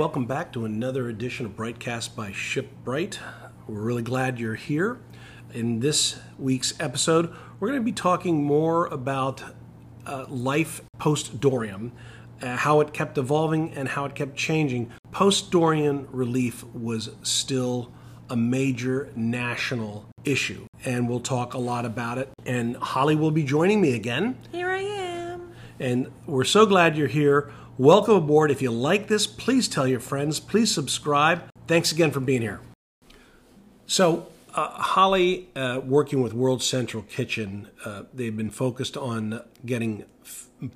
Welcome back to another edition of Brightcast by Shipbright. We're really glad you're here. In this week's episode, we're going to be talking more about uh, life post Dorian, uh, how it kept evolving and how it kept changing. Post Dorian relief was still a major national issue, and we'll talk a lot about it. And Holly will be joining me again. Here I am. And we're so glad you're here. Welcome aboard. If you like this, please tell your friends. Please subscribe. Thanks again for being here. So, uh, Holly, uh, working with World Central Kitchen, uh, they've been focused on getting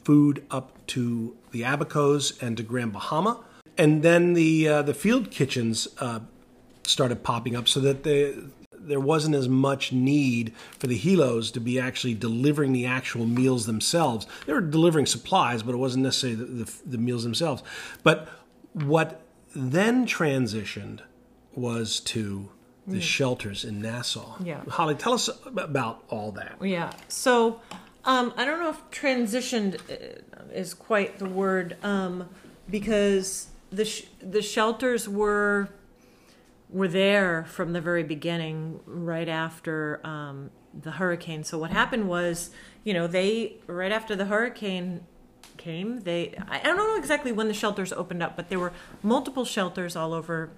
food up to the Abacos and to Grand Bahama. And then the, uh, the field kitchens uh, started popping up so that they, there wasn't as much need for the helos to be actually delivering the actual meals themselves. They were delivering supplies, but it wasn't necessarily the, the, the meals themselves. But what then transitioned was to the shelters in Nassau. Yeah. Holly, tell us about all that. Yeah. So, um, I don't know if transitioned uh, is quite the word, um, because the sh- the shelters were were there from the very beginning, right after um, the hurricane. So what happened was, you know, they right after the hurricane came, they I don't know exactly when the shelters opened up, but there were multiple shelters all over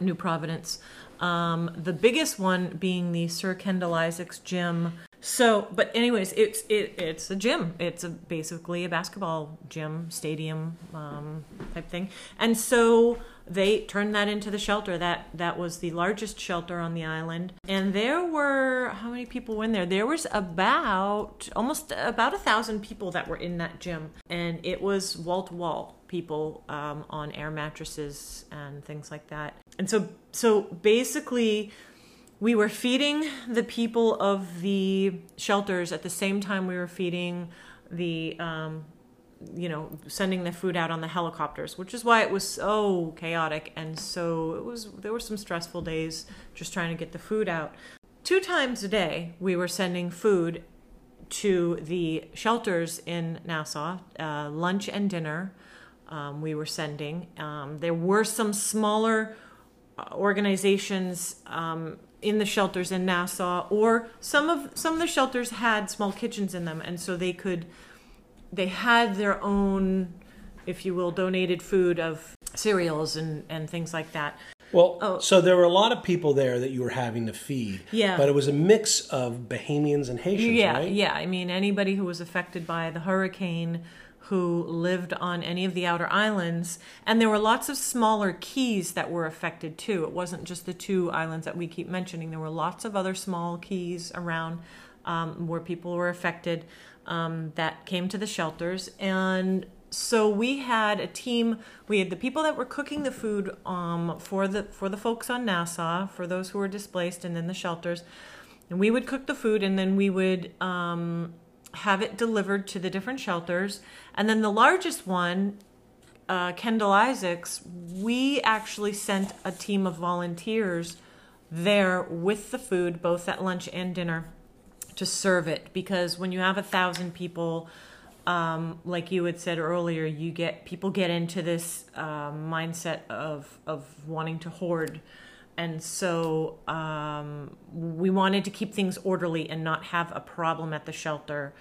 New Providence. Um, the biggest one being the Sir Kendal Isaacs gym. So, but anyways, it's it, it's a gym. It's a, basically a basketball gym, stadium um, type thing. And so they turned that into the shelter. That that was the largest shelter on the island. And there were how many people were in there? There was about almost about a thousand people that were in that gym, and it was wall to wall people um, on air mattresses and things like that. And so so basically we were feeding the people of the shelters at the same time we were feeding the um, you know sending the food out on the helicopters which is why it was so chaotic and so it was there were some stressful days just trying to get the food out. Two times a day we were sending food to the shelters in nassau uh, lunch and dinner um, we were sending. Um, there were some smaller organizations um, in the shelters in Nassau, or some of some of the shelters had small kitchens in them, and so they could they had their own, if you will, donated food of cereals and and things like that. Well, Oh. so there were a lot of people there that you were having to feed. Yeah. But it was a mix of Bahamians and Haitians, yeah, right? yeah. I mean, anybody who was affected by the hurricane, who lived on any of the outer islands, and there were lots of smaller keys that were affected too. It wasn't just the two islands that we keep mentioning. There were lots of other small keys around um, where people were affected um, that came to the shelters, and so we had a team. We had the people that were cooking the food um, for the for the folks on Nassau, for those who were displaced, and then the shelters. And we would cook the food, and then we would um, have it delivered to the different shelters. And then the largest one, uh, Kendal Isaacs, we actually sent a team of volunteers there with the food, both at lunch and dinner, to serve it. Because when you have a thousand people, um, like you had said earlier, you get people get into this uh, mindset of of wanting to hoard, and so um, we wanted to keep things orderly and not have a problem at the shelter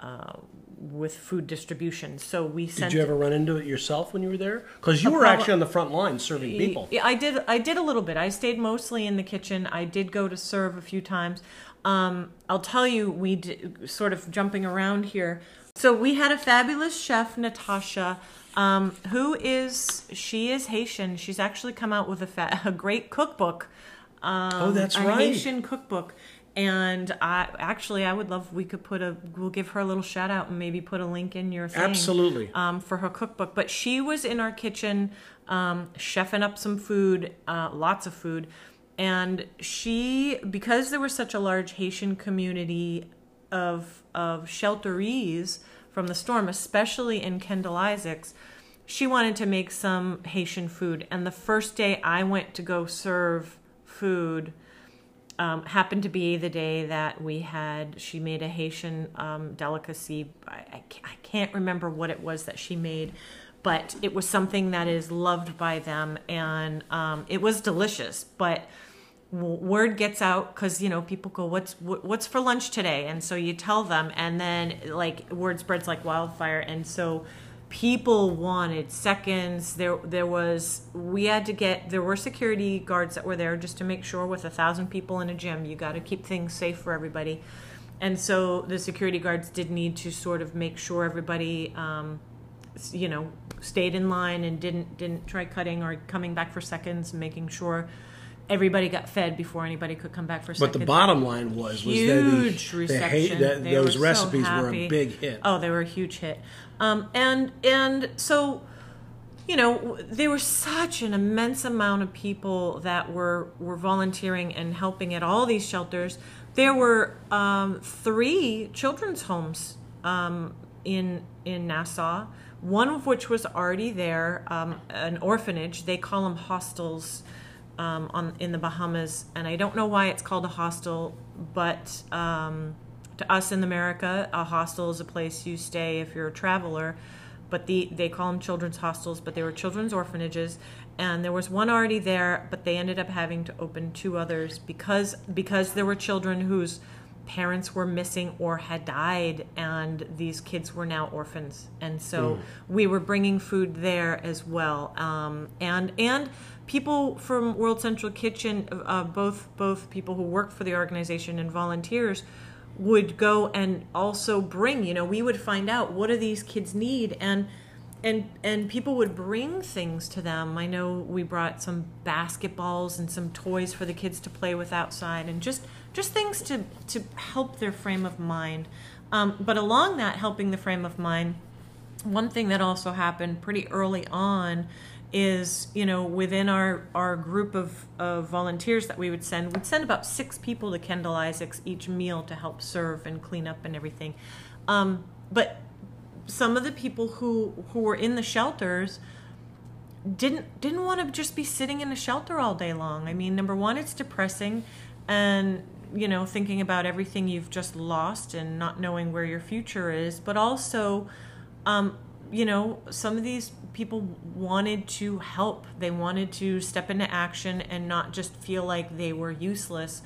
uh, with food distribution. So we sent. Did you ever run into it yourself when you were there? Because you were problem- actually on the front line serving people. Yeah, I did. I did a little bit. I stayed mostly in the kitchen. I did go to serve a few times. Um, I'll tell you, we did, sort of jumping around here. So we had a fabulous chef, Natacha, um, who is she is Haitian. She's actually come out with a, fa- a great cookbook. Um, Oh, that's a right. Haitian cookbook. And I actually, I would love we could put a. We'll give her a little shout out and maybe put a link in your thing Absolutely. um, for her cookbook. But she was in our kitchen, um, chefing up some food, uh, lots of food. And she, because there was such a large Haitian community of of shelterees from the storm, especially in Kendal Isaacs, she wanted to make some Haitian food. And the first day I went to go serve food, um, happened to be the day that we had she made a haitian um, delicacy I, I can't remember what it was that she made but it was something that is loved by them, and um, it was delicious. But word gets out because you know people go, "What's wh- what's for lunch today?" And so you tell them, and then like word spreads like wildfire, and so people wanted seconds. There there was we had to get there were security guards that were there just to make sure with a thousand people in a gym you got to keep things safe for everybody. And so the security guards did need to sort of make sure everybody um, you know stayed in line and didn't didn't try cutting or coming back for seconds making sure everybody got fed before anybody could come back for seconds. But the bottom line was was that the, huge the reception. hate, that They those were so recipes were a big hit. Oh, they were a huge hit. Um, and and so, you know, there were such an immense amount of people that were were volunteering and helping at all these shelters. There were um, three children's homes um, in in Nassau. One of which was already there, um, an orphanage. They call them hostels um, on in the Bahamas, and I don't know why it's called a hostel, but um, to us in America, a hostel is a place you stay if you're a traveler. But the they call them children's hostels, but they were children's orphanages, and there was one already there, but they ended up having to open two others because because there were children whose parents were missing or had died and these kids were now orphans and so we were bringing food there as well um, and and people from world central kitchen uh, both both people who work for the organization and volunteers would go and also bring you know we would find out what do these kids need and and and people would bring things to them. I know we brought some basketballs and some toys for the kids to play with outside and just just things to to help their frame of mind. Um, but along that helping the frame of mind one thing that also happened pretty early on is you know within our our group of, of volunteers that we would send we'd send about six people to kendal isaacs each meal to help serve and clean up and everything um, but some of the people who who were in the shelters didn't didn't want to just be sitting in a shelter all day long. I mean, number one, it's depressing, and you know, thinking about everything you've just lost and not knowing where your future is. But also, um, you know, some of these people wanted to help. They wanted to step into action and not just feel like they were useless.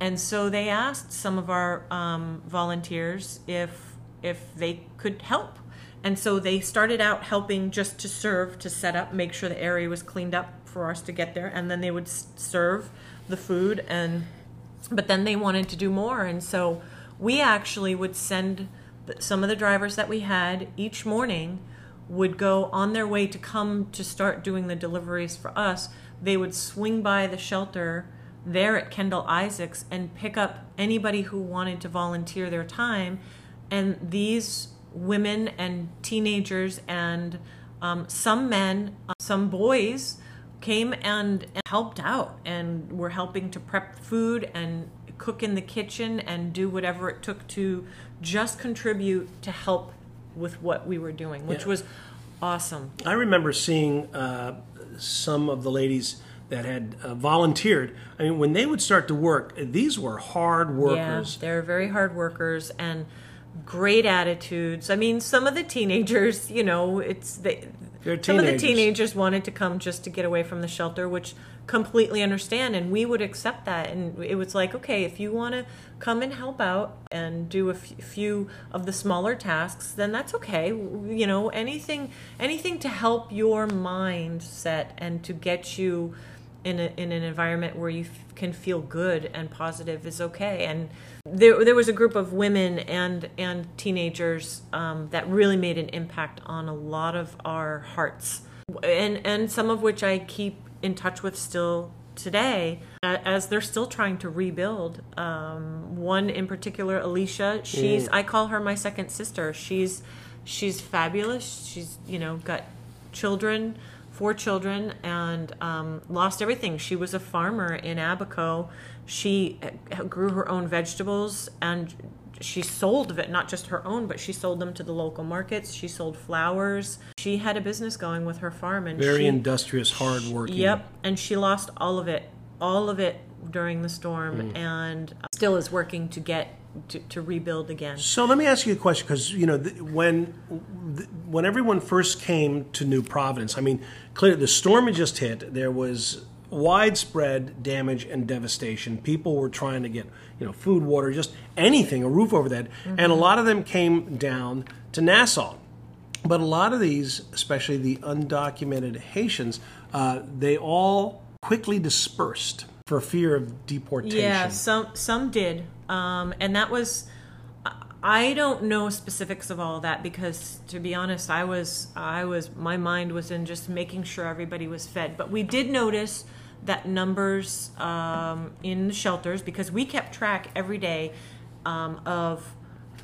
And so they asked some of our um, volunteers if if they could help. And so they started out helping just to serve, to set up, make sure the area was cleaned up for us to get there, and then they would serve the food. And but then they wanted to do more, and so we actually would send some of the drivers that we had each morning would go on their way to come to start doing the deliveries for us. They would swing by the shelter there at Kendal Isaacs and pick up anybody who wanted to volunteer their time. And these women and teenagers and um, some men, uh, some boys came and, and helped out and were helping to prep food and cook in the kitchen and do whatever it took to just contribute to help with what we were doing, which Yeah. was awesome. I remember seeing uh, some of the ladies that had uh, volunteered. I mean, when they would start to work, these were hard workers. Yeah, they're very hard workers and great attitudes. I mean, some of the teenagers, you know, it's they. Some of the teenagers. wanted to come just to get away from the shelter, which completely understand, and we would accept that. And it was like, okay, if you want to come and help out and do a f- few of the smaller tasks, then that's okay. You know, anything, anything to help your mindset and to get you in a, in an environment where you f- can feel good and positive is okay. And there there was a group of women and and teenagers um, that really made an impact on a lot of our hearts, and and some of which I keep in touch with still today as they're still trying to rebuild. Um, one in particular, Alicia, she's I call her my second sister. She's she's fabulous. She's you know got children four children and um, lost everything. She was a farmer in Abaco. She uh, grew her own vegetables and she sold it, not just her own, but she sold them to the local markets. She sold flowers. She had a business going with her farm, and Very she, industrious, hard working. Yep, and she lost all of it, all of it during the storm, and still is working to get to, to rebuild again. So let me ask you a question because you know th- when th- when everyone first came to New Providence, I mean, clearly the storm had just hit. There was widespread damage and devastation. People were trying to get you know food, water, just anything, a roof over that, and a lot of them came down to Nassau. But a lot of these, especially the undocumented Haitians, uh, they all quickly dispersed for fear of deportation. Yeah, some some did, um, and that was. I don't know specifics of all of that because, to be honest, I was I was my mind was in just making sure everybody was fed. But we did notice that numbers um, in the shelters because we kept track every day um, of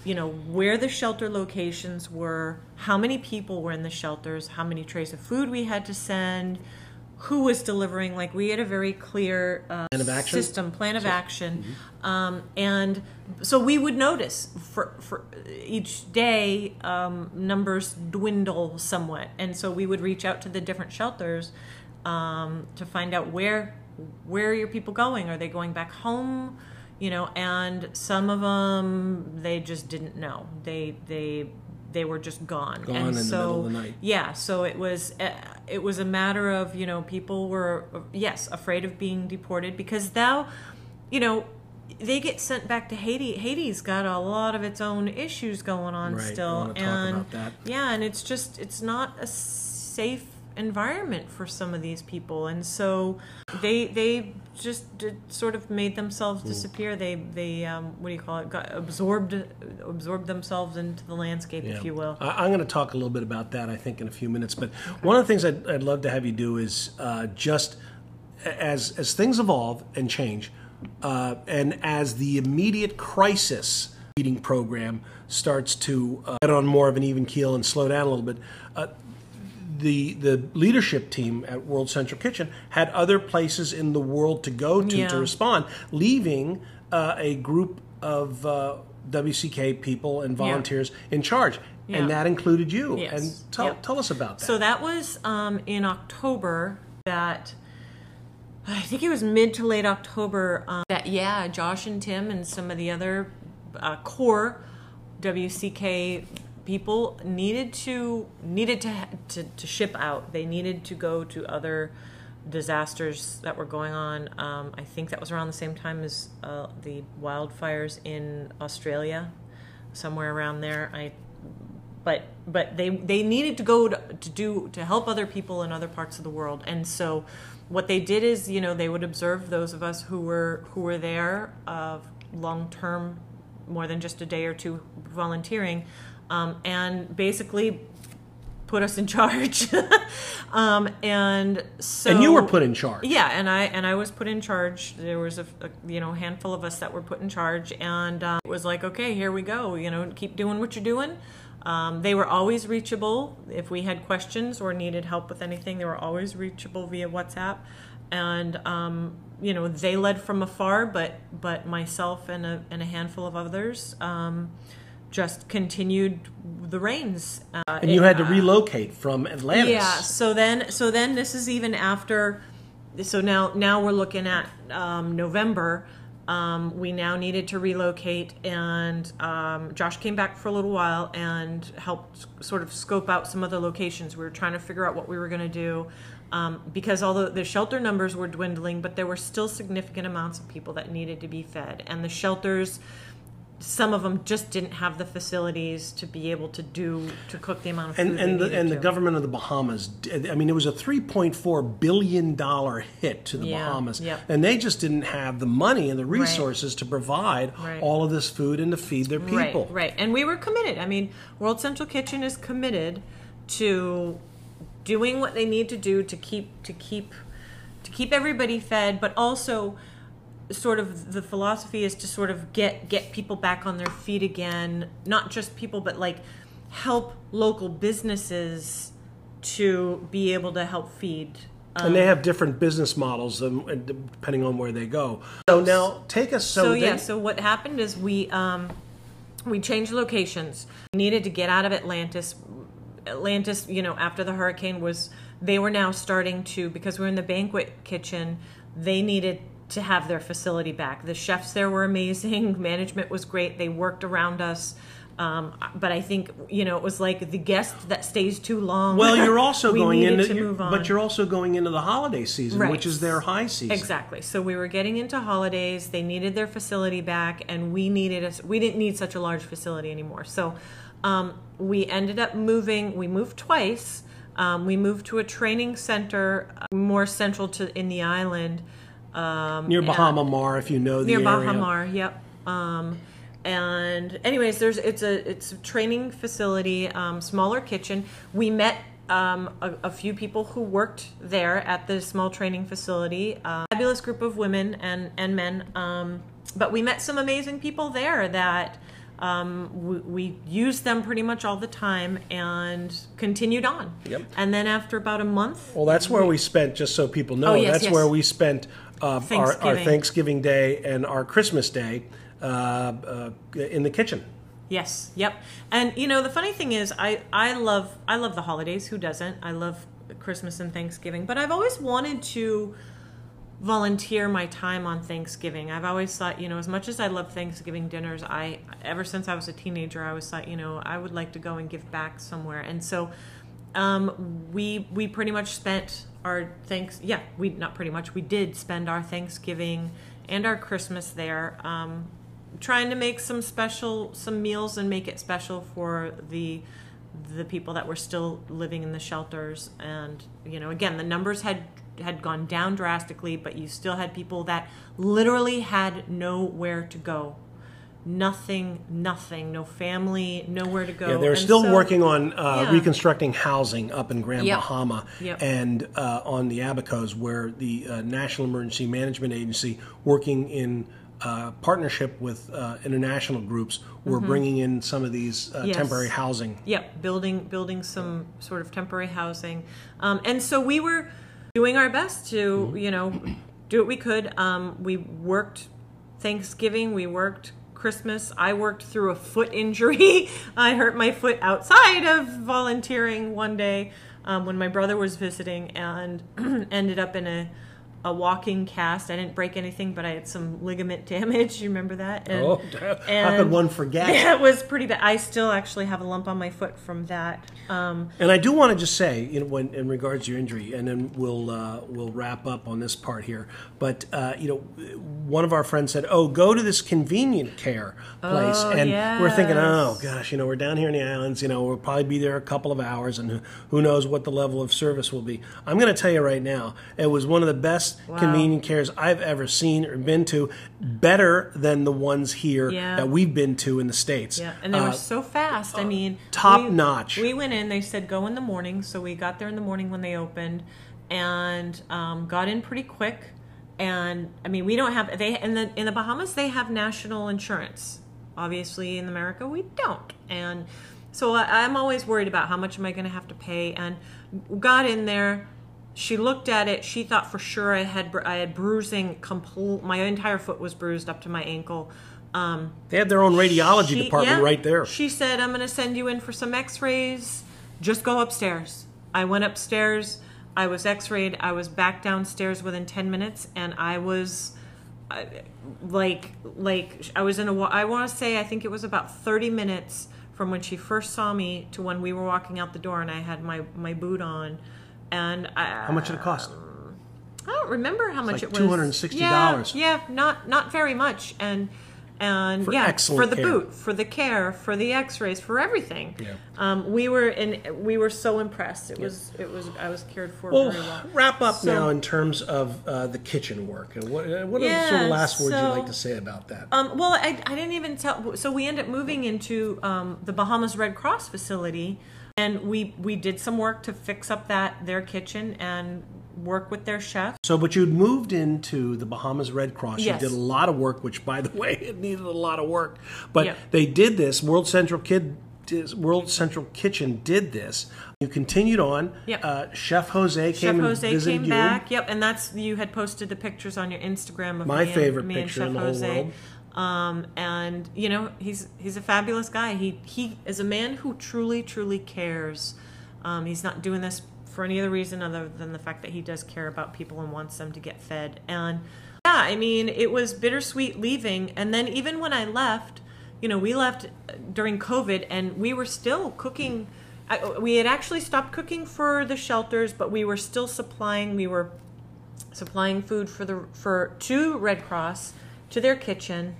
you know where the shelter locations were, how many people were in the shelters, how many trays of food we had to send, who was delivering. Like we had a very clear uh, Plan of action? system, plan of action, um, and so we would notice for for each day um, numbers dwindle somewhat, and so we would reach out to the different shelters um, to find out where where are your people going? Are they going back home? You know, and some of them they just didn't know. They they they were just gone. Gone and in the so, middle of the night. Yeah, so it was uh, it was a matter of you know people were yes afraid of being deported because thou, you know. They get sent back to Haiti. Haiti's got a lot of its own issues going on Right, still, and yeah, and it's just it's not a safe environment for some of these people, and so they they just did, sort of made themselves Hmm. disappear. They they um, what do you call it? Got absorbed absorbed themselves into the landscape, if you will. I, I'm going to talk a little bit about that, I think, in a few minutes. But one of the things I'd, I'd love to have you do is uh, just as as things evolve and change, uh, and as the immediate crisis feeding program starts to uh, get on more of an even keel and slow down a little bit. Uh, the the leadership team at World Central Kitchen had other places in the world to go to Yeah. to respond, leaving uh, a group of uh, WCK people and volunteers in charge, Yeah. and that included you. Yes. And tell tell us about that. So that was um, in October that I think it was mid to late October um, that yeah, Josh and Tim and some of the other uh, core WCK people needed to needed to, to to ship out. They needed to go to other disasters that were going on. Um, I think that was around the same time as uh, the wildfires in Australia, somewhere around there. I but but they they needed to go to, to do to help other people in other parts of the world and so what they did is you know they would observe those of us who were who were there uh, long term more than just a day or two volunteering um, and basically put us in charge um, and so and you were put in charge. yeah, and I and I was put in charge. There was a, a you know handful of us that were put in charge, and um, it was like, okay, here we go. You know, keep doing what you're doing. Um, they were always reachable if we had questions or needed help with anything. They were always reachable via WhatsApp, and um, you know they led from afar, but but myself and a and a handful of others um, just continued the reins. Uh, And you had to relocate from Atlantis. yeah. So then, so then this is even after. So now, now we're looking at um, November. Um, we now needed to relocate, and um, Josh came back for a little while and helped sort of scope out some other locations. We were trying to figure out what we were going to do. Um, because although the shelter numbers were dwindling, but there were still significant amounts of people that needed to be fed, and the shelters, some of them just didn't have the facilities to be able to do to cook the amount of food And they and the and the government of the Bahamas. I mean, it was a three point four billion dollar hit to the Yeah, Bahamas, yep. and they just didn't have the money and the resources to provide Right. all of this food and to feed their people. Right, right. And we were committed. I mean, World Central Kitchen is committed to doing what they need to do to keep to keep to keep everybody fed, but also sort of the philosophy is to sort of get get people back on their feet again, not just people but like help local businesses to be able to help feed and they have different business models um, and depending on where they go. So now take us. So, So, they- yeah, so what happened is we um, we changed locations. We needed to get out of Atlantis. Atlantis, you know, after the hurricane was, they were now starting to because we're in the banquet kitchen. They needed to have their facility back. The chefs there were amazing. Management was great. They worked around us. Um, but I think you know it was like the guest that stays too long. Well, you're also going into, to you're- but you're also going into the holiday season, Right. which is their high season. Exactly. So we were getting into holidays. They needed their facility back, and we needed us. We didn't need such a large facility anymore. So um, we ended up moving. We moved twice. Um, we moved to a training center uh, more central to in the island. Um, Near and- Baha Mar, if you know the near area. Baha Mar. Yep. Um, and anyways, there's it's a it's a training facility, um, smaller kitchen. We met um, a, a few people who worked there at the small training facility. Uh, fabulous group of women and and men. Um, but we met some amazing people there that. Um, we, we used them pretty much all the time and continued on. Yep. And then after about a month, Well, that's where we spent, just so people know, Oh, yes, that's yes. where we spent uh, our, our Thanksgiving. Day and our Christmas Day uh, uh, in the kitchen. Yes. Yep. And you know the funny thing is, I I love I love the holidays. Who doesn't? I love Christmas and Thanksgiving. But I've always wanted to volunteer my time on Thanksgiving. I've always thought, you know, as much as I love Thanksgiving dinners, I ever since I was a teenager, I always thought, you know, I would like to go and give back somewhere. And so um, we we pretty much spent our thanks yeah we not pretty much we did spend our Thanksgiving and our Christmas there um, trying to make some special some meals and make it special for the the people that were still living in the shelters. And you know again the numbers had had gone down drastically but you still had people that literally had nowhere to go nothing nothing no family nowhere to go Yeah, they're And still so- working on uh, Yeah. reconstructing housing up in Grand Yep. Bahama Yep. and uh, on the Abacos, where the uh, National Emergency Management Agency, working in uh, partnership with uh, international groups, were bringing in some of these uh, Mm-hmm. Yes. temporary housing. Yep, building building some sort of temporary housing, um, and so we were doing our best to you know do what we could. Um, we worked Thanksgiving, we worked Christmas. I worked through a foot injury. I hurt my foot outside of volunteering one day um, when my brother was visiting, and ended up in a a walking cast. I didn't break anything, but I had some ligament damage. You remember that? And, Oh, how could one forget? yeah, it was pretty bad. I still actually have a lump on my foot from that. Um, And I do want to just say, you know, when in regards to your injury, and then we'll uh, we'll wrap up on this part here. But uh, you know, one of our friends said, "Oh, go to this convenient care place," Oh, and we're thinking, "Oh gosh, you know, we're down here in the islands. You know, we'll probably be there a couple of hours, and who knows what the level of service will be." I'm going to tell you right now, it was one of the best convenient cares I've ever seen or been to. Better than the ones here Yeah. that we've been to in the states. yeah, and they were Uh, so fast. I mean, top we- notch. We went in. They said go in the morning, so we got there in the morning when they opened, and um, got in pretty quick. And I mean, we don't have they in the in the Bahamas. They have national insurance. Obviously, in America, we don't. And so I, I'm always worried about how much am I going to have to pay. And got in there. She looked at it. She thought for sure I had I had bruising. Complete. My entire foot was bruised up to my ankle. Um, They had their own radiology she- department yeah. right there. She said, I'm going to send you in for some x rays. Just go upstairs. I went upstairs. I was x rayed. I was back downstairs within 10 minutes, and I was. I- like like I was in a. I want to say I think it was about 30 minutes from when she first saw me to when we were walking out the door and I had my my boot on and I, How much did it cost? I don't remember how much like it was. $260. Yeah, yeah, not not very much, and and For yeah, excellent for the care. boot, for the care, for the X-rays, for everything. Yeah. Um, we were in. We were so impressed. It was. It was. I was cared for Well, very well. wrap up So- now in terms of uh, the kitchen work. And what, uh, what are the sort of last words you'd like to say about that? Um, well, I, I didn't even tell. So we ended up moving into um, the Bahamas Red Cross facility, and we we did some work to fix up that their kitchen and work with their chef. so, but you'd moved into the Bahamas Red Cross. Yes. You did a lot of work, which, by the way, it needed a lot of work. But Yep. they did this. World Central Kid. World Central Kitchen did this. You continued on. Yep. Uh, Chef Jose Chef came and Jose came you. back. Yep, and that's you had posted the pictures on your Instagram of My me favorite and, picture in Chef the whole Jose. world. Um, and you know he's he's a fabulous guy. He he is a man who truly truly cares. Um, he's not doing this for any other reason other than the fact that he does care about people and wants them to get fed. And yeah, I mean, it was bittersweet leaving. And then even when I left, you know, we left during COVID and we were still cooking. I- We had actually stopped cooking for the shelters, but we were still supplying. We were supplying food for the for to Red Cross to their kitchen,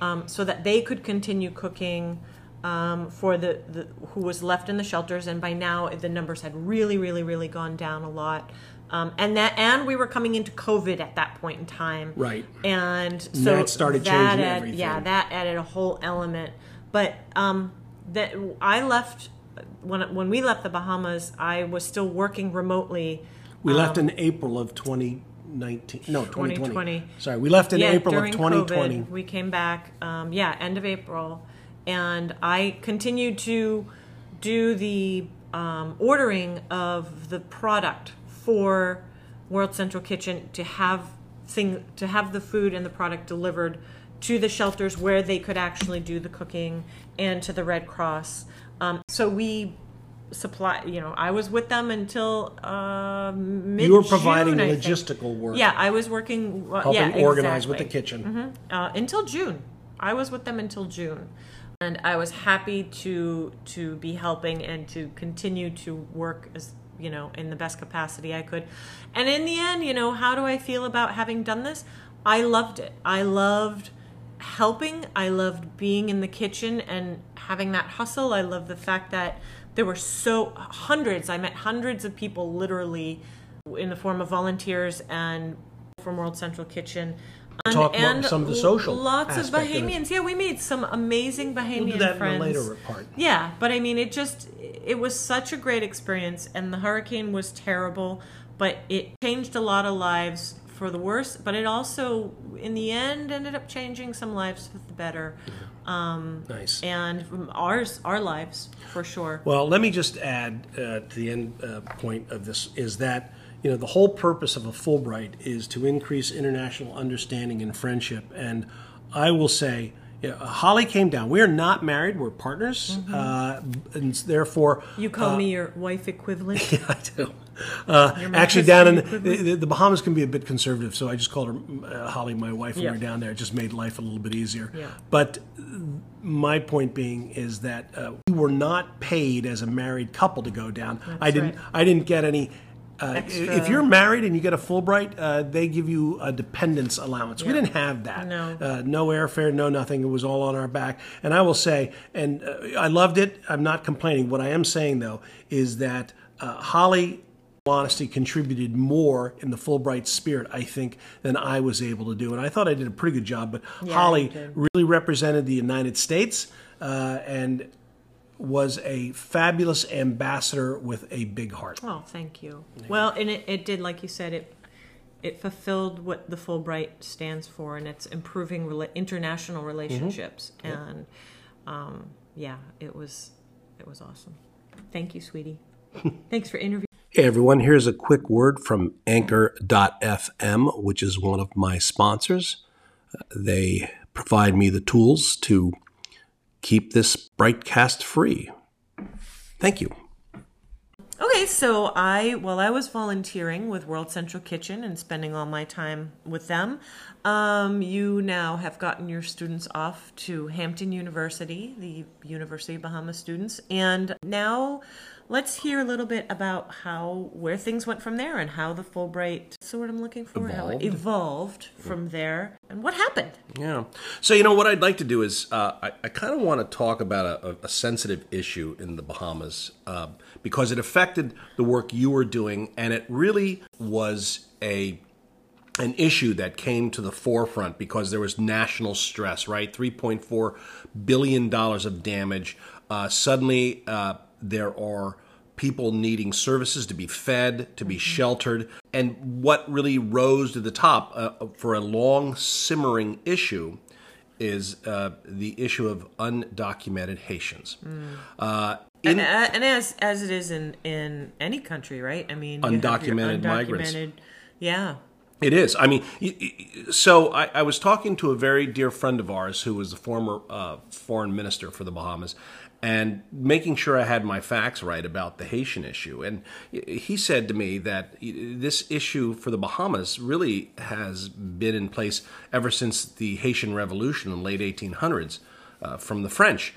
um, so that they could continue cooking um, for the, the who was left in the shelters. And by now, the numbers had really, really, really gone down a lot. Um, and that and we were coming into COVID at that point in time, Right. And so that started that changing add- everything. Yeah, that added a whole element. But um, that I left when when we left the Bahamas, I was still working remotely. We left Um, in April of 2019. No, 2020. 2020. Sorry, we left in yeah, April of during 2020. COVID, we came back. Um, yeah, end of April, and I continued to do the um, ordering of the product for World Central Kitchen to have thing to have the food and the product delivered to the shelters where they could actually do the cooking and to the Red Cross. Um, so we supply you know i was with them until uh mid You were providing logistical work. yeah i was working uh, Helping yeah, organize with the exactly. kitchen. uh, until June. I was with them until June, and I was happy to to be helping and to continue to work as you know in the best capacity I could. And in the end, you know, how do I feel about having done this? I loved it. I loved helping. I loved being in the kitchen and having that hustle. I love the fact that there were so hundreds. I met hundreds of people literally in the form of volunteers and from World Central Kitchen. And, Talk more- some of the social lots of aspect of. Bahamians. Yeah, we made some amazing Bahamian We'll do that friends. in a later part. Yeah, but I mean, it just it was such a great experience, and the hurricane was terrible, but it changed a lot of lives for the worse. But it also, in the end, ended up changing some lives for the better, um, Nice. and ours, our lives for sure. Well, let me just add uh, to the end uh, point of this is that you know the whole purpose of a Fulbright is to increase international understanding and friendship. And I will say, you know, Holly came down. We are not married; we're partners, uh, and therefore You call me your wife equivalent. Yeah, I do. Uh, actually, down in the, the Bahamas can be a bit conservative, so I just called her uh, Holly, my wife, when Yeah. we were down there. It just made life a little bit easier. Yeah. But my point being is that uh, we were not paid as a married couple to go down. I didn't. right. I didn't get any. Uh, if you're married and you get a Fulbright, uh, they give you a dependence allowance. We didn't have that. No. Uh, no airfare, no nothing. It was all on our back. And I will say, and uh, I loved it. I'm not complaining. What I am saying though is that uh, Holly, honesty, contributed more in the Fulbright spirit, I think, than I was able to do. And I thought I did a pretty good job. But Yeah, Holly really represented the United States uh, and was a fabulous ambassador with a big heart. Oh, thank you. Well, and it, it did, like you said, it it fulfilled what the Fulbright stands for, and it's improving rela- international relationships. And um, yeah, it was it was awesome. Thank you, sweetie. Thanks for interviewing. Hey everyone, here's a quick word from Anchor.fm, which is one of my sponsors. They provide me the tools to keep this broadcast free. Thank you. Okay, so I while I was volunteering with World Central Kitchen and spending all my time with them, um, you now have gotten your students off to Hampton University, the University of Bahamas students, and now let's hear a little bit about how where things went from there and how the Fulbright. So what I'm looking for, how it Evolved. evolved from there, and what happened. Yeah. So you know what I'd like to do is uh, I, I kind of want to talk about a, a sensitive issue in the Bahamas uh, because it affected the work you were doing, and it really was a an issue that came to the forefront because there was national stress. Right, three point four billion dollars of damage. Uh, suddenly, uh, there are people needing services to be fed, to be sheltered. And what really rose to the top uh, for a long simmering issue is uh, the issue of undocumented Haitians. Uh, in, and, uh, and as as it is in in any country, right? I mean, your Undocumented migrants. Yeah. It is. I mean, so I, I was talking to a very dear friend of ours who was the former uh, foreign minister for the Bahamas, and making sure I had my facts right about the Haitian issue. And he said to me that this issue for the Bahamas really has been in place ever since the Haitian Revolution in the late 1800s uh, from the French.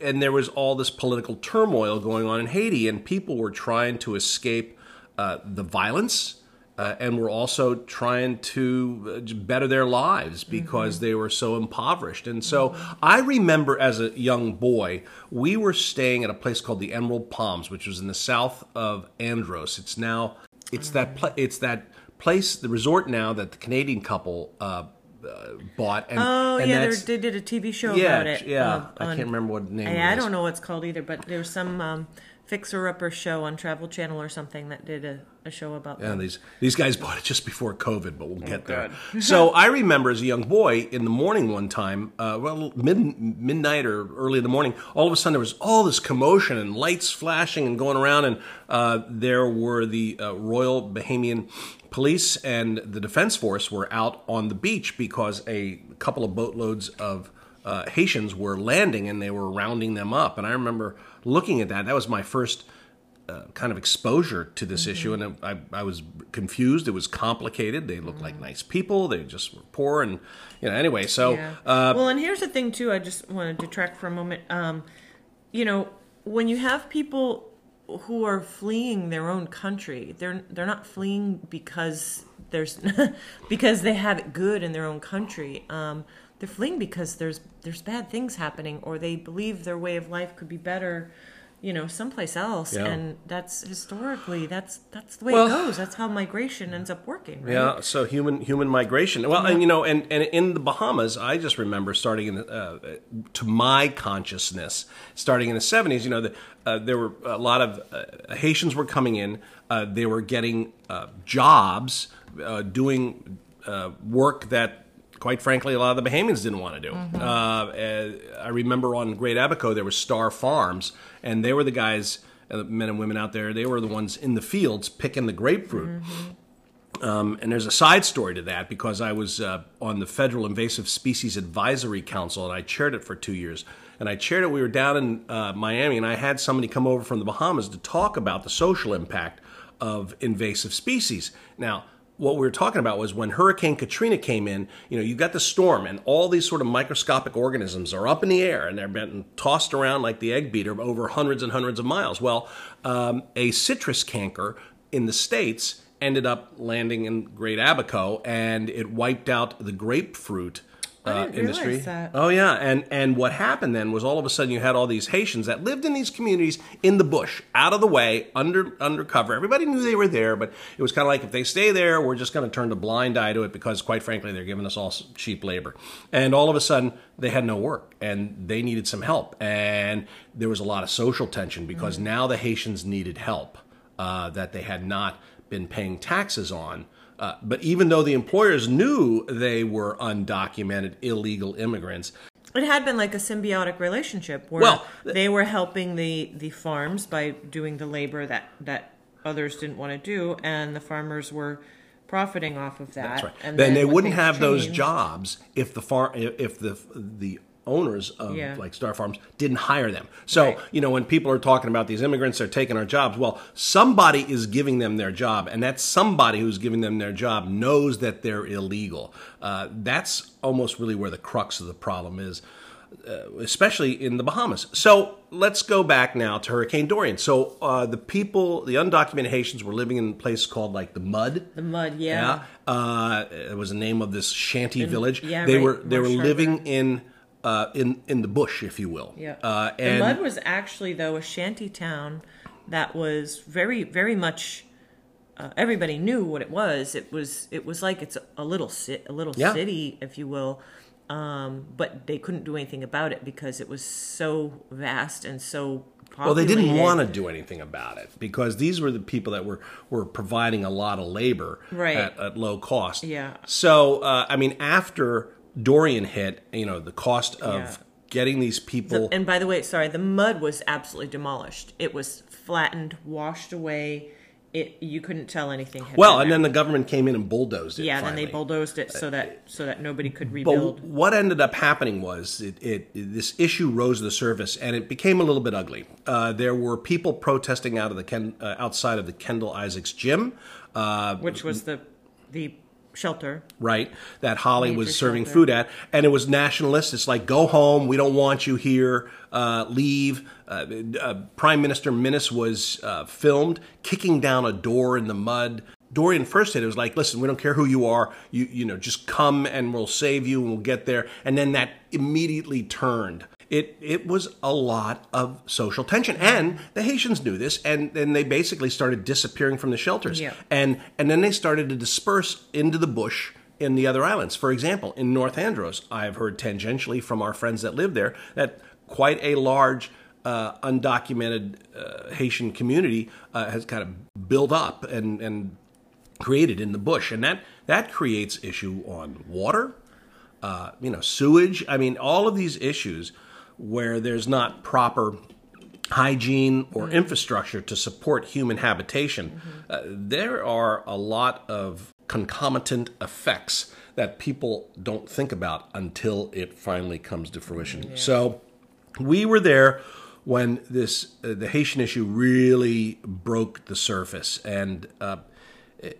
And there was all this political turmoil going on in Haiti, and people were trying to escape uh, the violence uh, and were also trying to uh, better their lives because mm-hmm. they were so impoverished. And so mm-hmm. I remember as a young boy, we were staying at a place called the Emerald Palms, which was in the south of Andros. It's now it's mm-hmm. that pl- it's that place, the resort now that the Canadian couple. Uh, uh, bought. And, oh and yeah, they did a TV show yeah, about it. Yeah, uh, I can't remember what name. I, I, don't know what it's called either, but there was some um, Fixer Upper show on Travel Channel or something that did a, a show about. Yeah, them. these these guys bought it just before COVID, but we'll oh, get there. so I remember as a young boy in the morning one time, uh, well, mid, midnight or early in the morning, all of a sudden there was all this commotion and lights flashing and going around, and uh, there were the uh, Royal Bahamian Police and the Defense Force were out on the beach because a couple of boatloads of uh, Haitians were landing and they were rounding them up. And I remember looking at that. That was my first uh, kind of exposure to this mm-hmm. issue, and I, I, was confused. It was complicated. They looked mm-hmm. like nice people. They just were poor, and you know. Anyway, so yeah. uh, well, and here's the thing too. I just want to detract for a moment. Um, you know, when you have people who are fleeing their own country, they're they're not fleeing because there's because they have it good in their own country. Um, they're fleeing because there's there's bad things happening or they believe their way of life could be better you know someplace else yeah. and that's historically that's that's the way well, it goes that's how migration ends up working right? yeah so human human migration well yeah. and you know and, and in the bahamas i just remember starting in uh, to my consciousness starting in the 70s you know the, uh, there were a lot of uh, haitians were coming in uh, they were getting uh, jobs uh, doing work that quite frankly, a lot of the Bahamians didn't want to do. Mm-hmm. Uh, I remember on Great Abaco there was Star Farms, and they were the guys, uh, men and women out there. They were the ones in the fields picking the grapefruit. Mm-hmm. Um, and there's a side story to that because I was uh, on the Federal Invasive Species Advisory Council and I chaired it for two years. And I chaired it. We were down in uh, Miami, and I had somebody come over from the Bahamas to talk about the social impact of invasive species. Now, what we were talking about was when Hurricane Katrina came in, you know, you got the storm and all these sort of microscopic organisms are up in the air and they're being tossed around like the egg beater over hundreds and hundreds of miles. Well, um, a citrus canker in the States ended up landing in Great Abaco and it wiped out the grapefruit uh, industry. Oh yeah, and and what happened then was all of a sudden you had all these Haitians that lived in these communities in the bush, out of the way, under undercover. Everybody knew they were there, but it was kind of like if they stay there, we're just going to turn a blind eye to it because, quite frankly, they're giving us all cheap labor. And all of a sudden, they had no work and they needed some help, and there was a lot of social tension because mm. now the Haitians needed help uh, that they had not been paying taxes on. Uh, but even though the employers knew they were undocumented illegal immigrants, it had been like a symbiotic relationship where well, they were helping the, the farms by doing the labor that, that others didn't want to do, and the farmers were profiting off of that. That's right. And then, then they wouldn't have changed, those jobs if the farm if the the owners of yeah. like Star Farms didn't hire them. So, right. you know, when people are talking about these immigrants, they're taking our jobs. Well, somebody is giving them their job, and that somebody who's giving them their job knows that they're illegal. Uh, that's almost really where the crux of the problem is. Uh, especially in the Bahamas. So let's go back now to Hurricane Dorian. So uh, the people, the undocumented Haitians, were living in a place called like the Mud. The Mud, yeah. yeah. Uh, it was the name of this shanty in, village. Yeah, they right. were they were living in uh, in in the bush, if you will. Yeah. Uh, and the Mud was actually though a shanty town that was very very much. Uh, everybody knew what it was. It was it was like it's a little sit a little yeah. city, if you will. Um, but they couldn't do anything about it because it was so vast and so Populated. Well, they didn't want to do anything about it because these were the people that were were providing a lot of labor right. at, at low cost. Yeah. So, uh, I mean, after Dorian hit, you know, the cost of yeah. getting these people. The, and by the way, sorry, the mud was absolutely demolished. It was flattened, washed away. it you couldn't tell anything. Had Well, and then the government came in and bulldozed it. yeah, then they bulldozed it so that so that nobody could But rebuild. what ended up happening was it, it, this issue rose to the surface, and it became a little bit ugly. Uh, there were people protesting out of the Ken, uh, outside of the Kendal Isaacs gym, uh, which was the the shelter. right? That Holly was serving shelter. food at, and it was nationalist. It's like, go home. We don't want you here. Uh, leave. Uh, uh, Prime Minister Minnis was uh, filmed kicking down a door in the mud. Dorian first said it was like, listen, we don't care who you are. You you know, just come and we'll save you and we'll get there. And then that immediately turned. It it was a lot of social tension, and the Haitians knew this, and then they basically started disappearing from the shelters. Yeah. And and then they started to disperse into the bush in the other islands. For example, in North Andros, I've heard tangentially from our friends that live there that quite a large uh, undocumented uh, Haitian community uh, has kind of built up and and created in the bush, and that that creates issue on water, uh, you know, sewage. I mean, all of these issues where there's not proper hygiene or infrastructure to support human habitation, uh, there are a lot of concomitant effects that people don't think about until it finally comes to fruition. So we were there when this uh, the Haitian issue really broke the surface, and uh,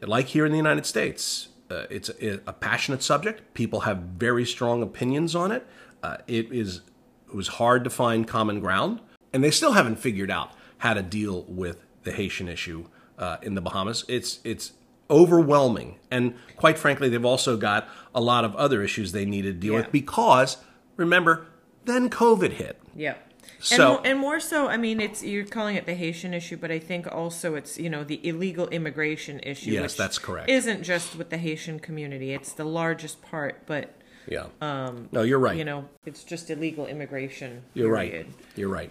like here in the United States, uh, it's a, a passionate subject. People have very strong opinions on it. Uh, it is it was hard to find common ground, and they still haven't figured out how to deal with the Haitian issue uh, in the Bahamas. It's it's overwhelming, and quite frankly, they've also got a lot of other issues they need to deal Yeah. with because remember, then COVID hit. Yeah. So- and, more, and more so, I mean, it's you're calling it the Haitian issue, but I think also it's you know the illegal immigration issue. Yes, that's correct. Isn't just with the Haitian community; it's the largest part. But Yeah. Um, no, you're right. you know, it's just illegal immigration. You're period. right. You're right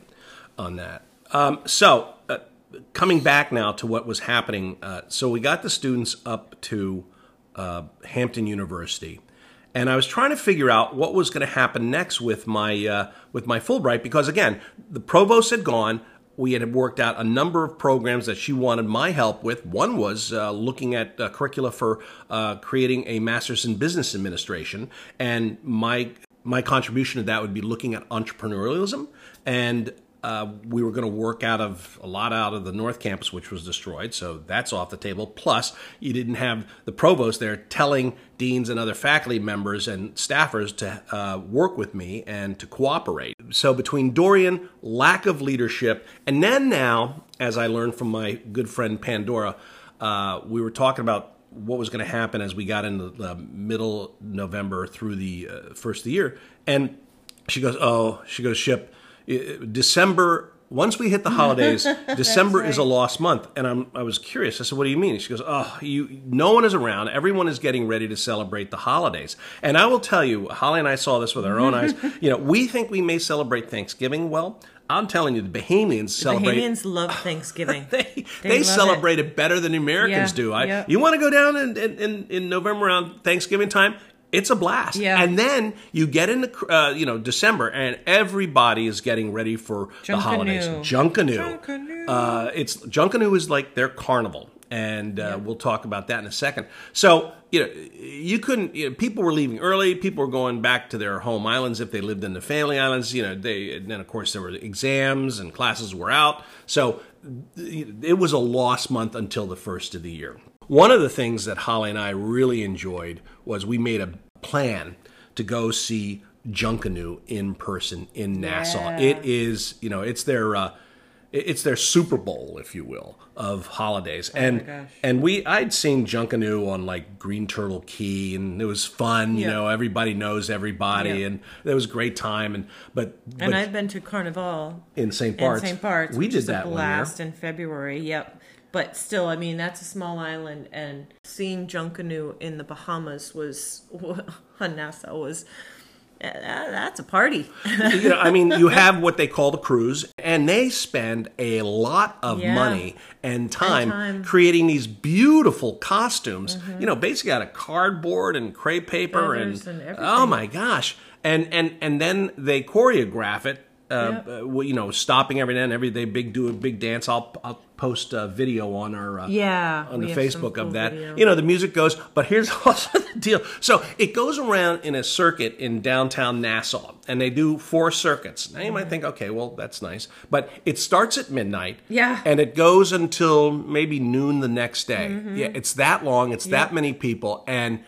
on that. Um, so, uh, coming back now to what was happening, uh, so we got the students up to uh, Hampton University, and I was trying to figure out what was going to happen next with my uh, with my Fulbright because again, the provost had gone. We had worked out a number of programs that she wanted my help with. One was uh, looking at uh, curricula for uh, creating a master's in business administration, and my my contribution to that would be looking at entrepreneurialism and uh, we were going to work out of a lot out of the North Campus, which was destroyed, so that's off the table. Plus, you didn't have the provost there telling deans and other faculty members and staffers to uh, work with me and to cooperate. So, between Dorian, lack of leadership, and then now, as I learned from my good friend Pandora, uh, we were talking about what was going to happen as we got into the middle November through the uh, first of the year, and she goes, "Oh, she goes, ship." December. Once we hit the holidays, December is a lost month, and I'm. I was curious. I said, "What do you mean?" She goes, "Oh, you. No one is around. Everyone is getting ready to celebrate the holidays." And I will tell you, Holly and I saw this with our own eyes. You know, we think we may celebrate Thanksgiving well. I'm telling you, the Bahamians celebrate. Bahamians love Thanksgiving. They, They they, celebrate it. better than the Americans Yeah, do. I, yeah. You want to go down in, in, in November around Thanksgiving time? It's a blast. Yeah. And then you get into uh, you know December, and everybody is getting ready for the holidays. Junkanoo. Junkanoo. Junkanoo. Uh, it's Junkanoo is like their carnival, and uh, we'll talk about that in a second. So you know, you couldn't. You know, people were leaving early. People were going back to their home islands if they lived in the family islands. You know, they and then of course there were exams and classes were out. So it was a lost month until the first of the year. One of the things that Holly and I really enjoyed was we made a plan to go see Junkanoo in person in Nassau. Yeah. It is, you know, it's their uh, it's their Super Bowl, if you will, of holidays. and Oh gosh. and we I'd seen Junkanoo on like Green Turtle Cay, and it was fun. You know, everybody knows everybody, Yeah. and it was a great time. And but and but I've been to Carnival in St. Bart's, St. Bart's. we did that a one year. blast in February. Yep. But still, I mean, that's a small island, and seeing Junkanoo in the Bahamas was on Nassau was uh, that's a party. you know, I mean, you have what they call the crews, and they spend a lot of Yeah. money and time, time. Mm-hmm. creating these beautiful costumes. You know, basically out of cardboard and crepe paper and, and everything. oh my gosh, and and and then they choreograph it Uh, Yep. uh, you know, stopping every now and every day, big do a big dance. I'll I'll post a video on our uh, Yeah, on the we have some Facebook cool of that. video. You know, the music goes, but here's also the deal. So it goes around in a circuit in downtown Nassau, and they do four circuits. Now you might think, okay, well that's nice, but it starts at midnight, Yeah. and it goes until maybe noon the next day. Mm-hmm. Yeah, it's that long. It's that many people, and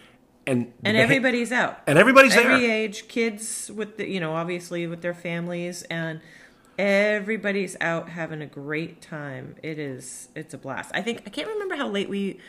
and and everybody's out. and everybody's Every there. age, kids with the, you know, obviously with their families, and everybody's out having a great time. It is, it's a blast. I think I can't remember how late we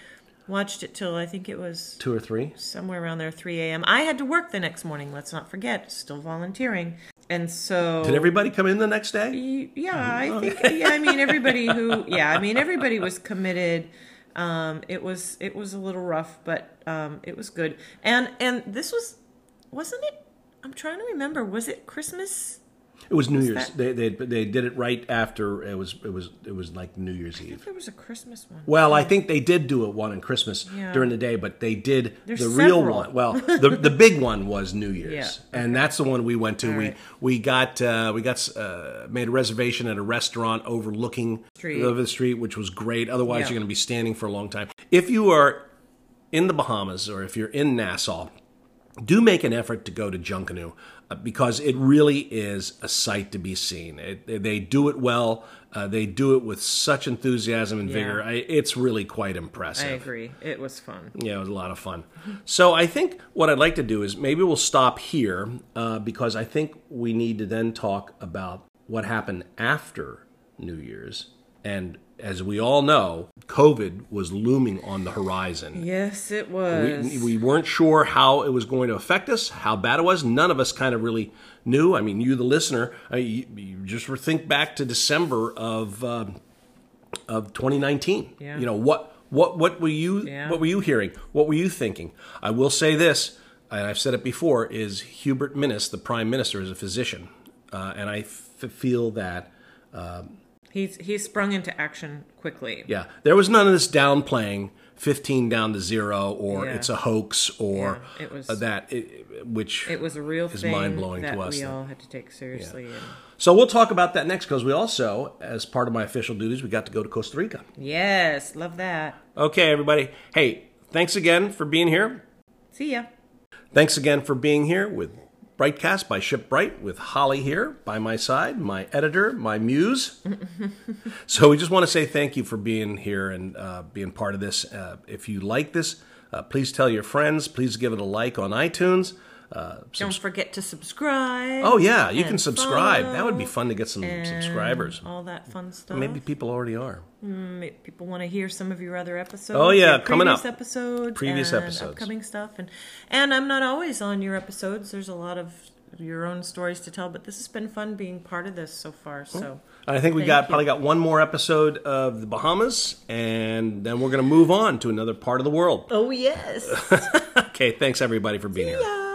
watched it till. I think it was Two or three. somewhere around there, 3 a.m. I had to work the next morning. Let's not forget, still volunteering, and so Did everybody come in the next day? Yeah, I think. Yeah, I mean everybody who. Yeah, I mean everybody was committed. Um, it was it was a little rough, but um, it was good. And and this was, wasn't it? I'm trying to remember. Was it Christmas? It was New Year's. that- They, they they did it right after it was it was it was like New Year's Eve. There was a Christmas one. Well, I think they did do it one on Christmas Yeah. during the day, but they did There's the real one. Well, the the big one was New Year's, Yeah. and that's the one we went to. we right. we got uh, we got uh, made a reservation at a restaurant overlooking Street. over the street, which was great. Otherwise, Yeah. you're going to be standing for a long time. If you are in the Bahamas or if you're in Nassau, do make an effort to go to Junkanoo because it really is a sight to be seen. It, they do it well. Uh, they do it with such enthusiasm and vigor. Yeah. I, it's really quite impressive. I agree. It was fun. Yeah, it was a lot of fun. So I think what I'd like to do is maybe we'll stop here uh, because I think we need to then talk about what happened after New Year's. And as we all know, COVID was looming on the horizon. Yes, it was. We, we weren't sure how it was going to affect us, how bad it was. None of us kind of really knew. I mean, you, the listener, uh, you, you just think back to December of um, of 2019. Yeah. You know what what what were you Yeah. what were you hearing? What were you thinking? I will say this, and I've said it before: is Hubert Minnis, the Prime Minister, is a physician, uh, and I f- feel that He's he sprung into action quickly. Yeah, there was none of this downplaying 15 down to zero or Yeah. it's a hoax or Yeah, it was- uh, that, it, which It was a real is thing mind-blowing that to us. we all had to take seriously. and- So we'll talk about that next because we also, as part of my official duties, we got to go to Costa Rica. Yes, love that. Okay, everybody. Hey, thanks again for being here. See ya. Thanks again for being here with Brightcast by Ship Bright with Holly here by my side, my editor, my muse. so we just want to say thank you for being here and uh, being part of this. Uh, if you like this, uh, please tell your friends. Please give it a like on iTunes. Uh, Don't forget to subscribe. oh yeah, you can subscribe. That would be fun to get some subscribers. All that fun stuff. Maybe people already are. Maybe people want to hear some of your other episodes. Oh, yeah, coming previous up. episodes, Previous and episodes. upcoming stuff, and and I'm not always on your episodes. There's a lot of your own stories to tell, but this has been fun being part of this so far. So I think we Thank got you. probably got one more episode of the Bahamas, and then we're going to move on to another part of the world. oh yes, Okay, thanks everybody for being here. yeah.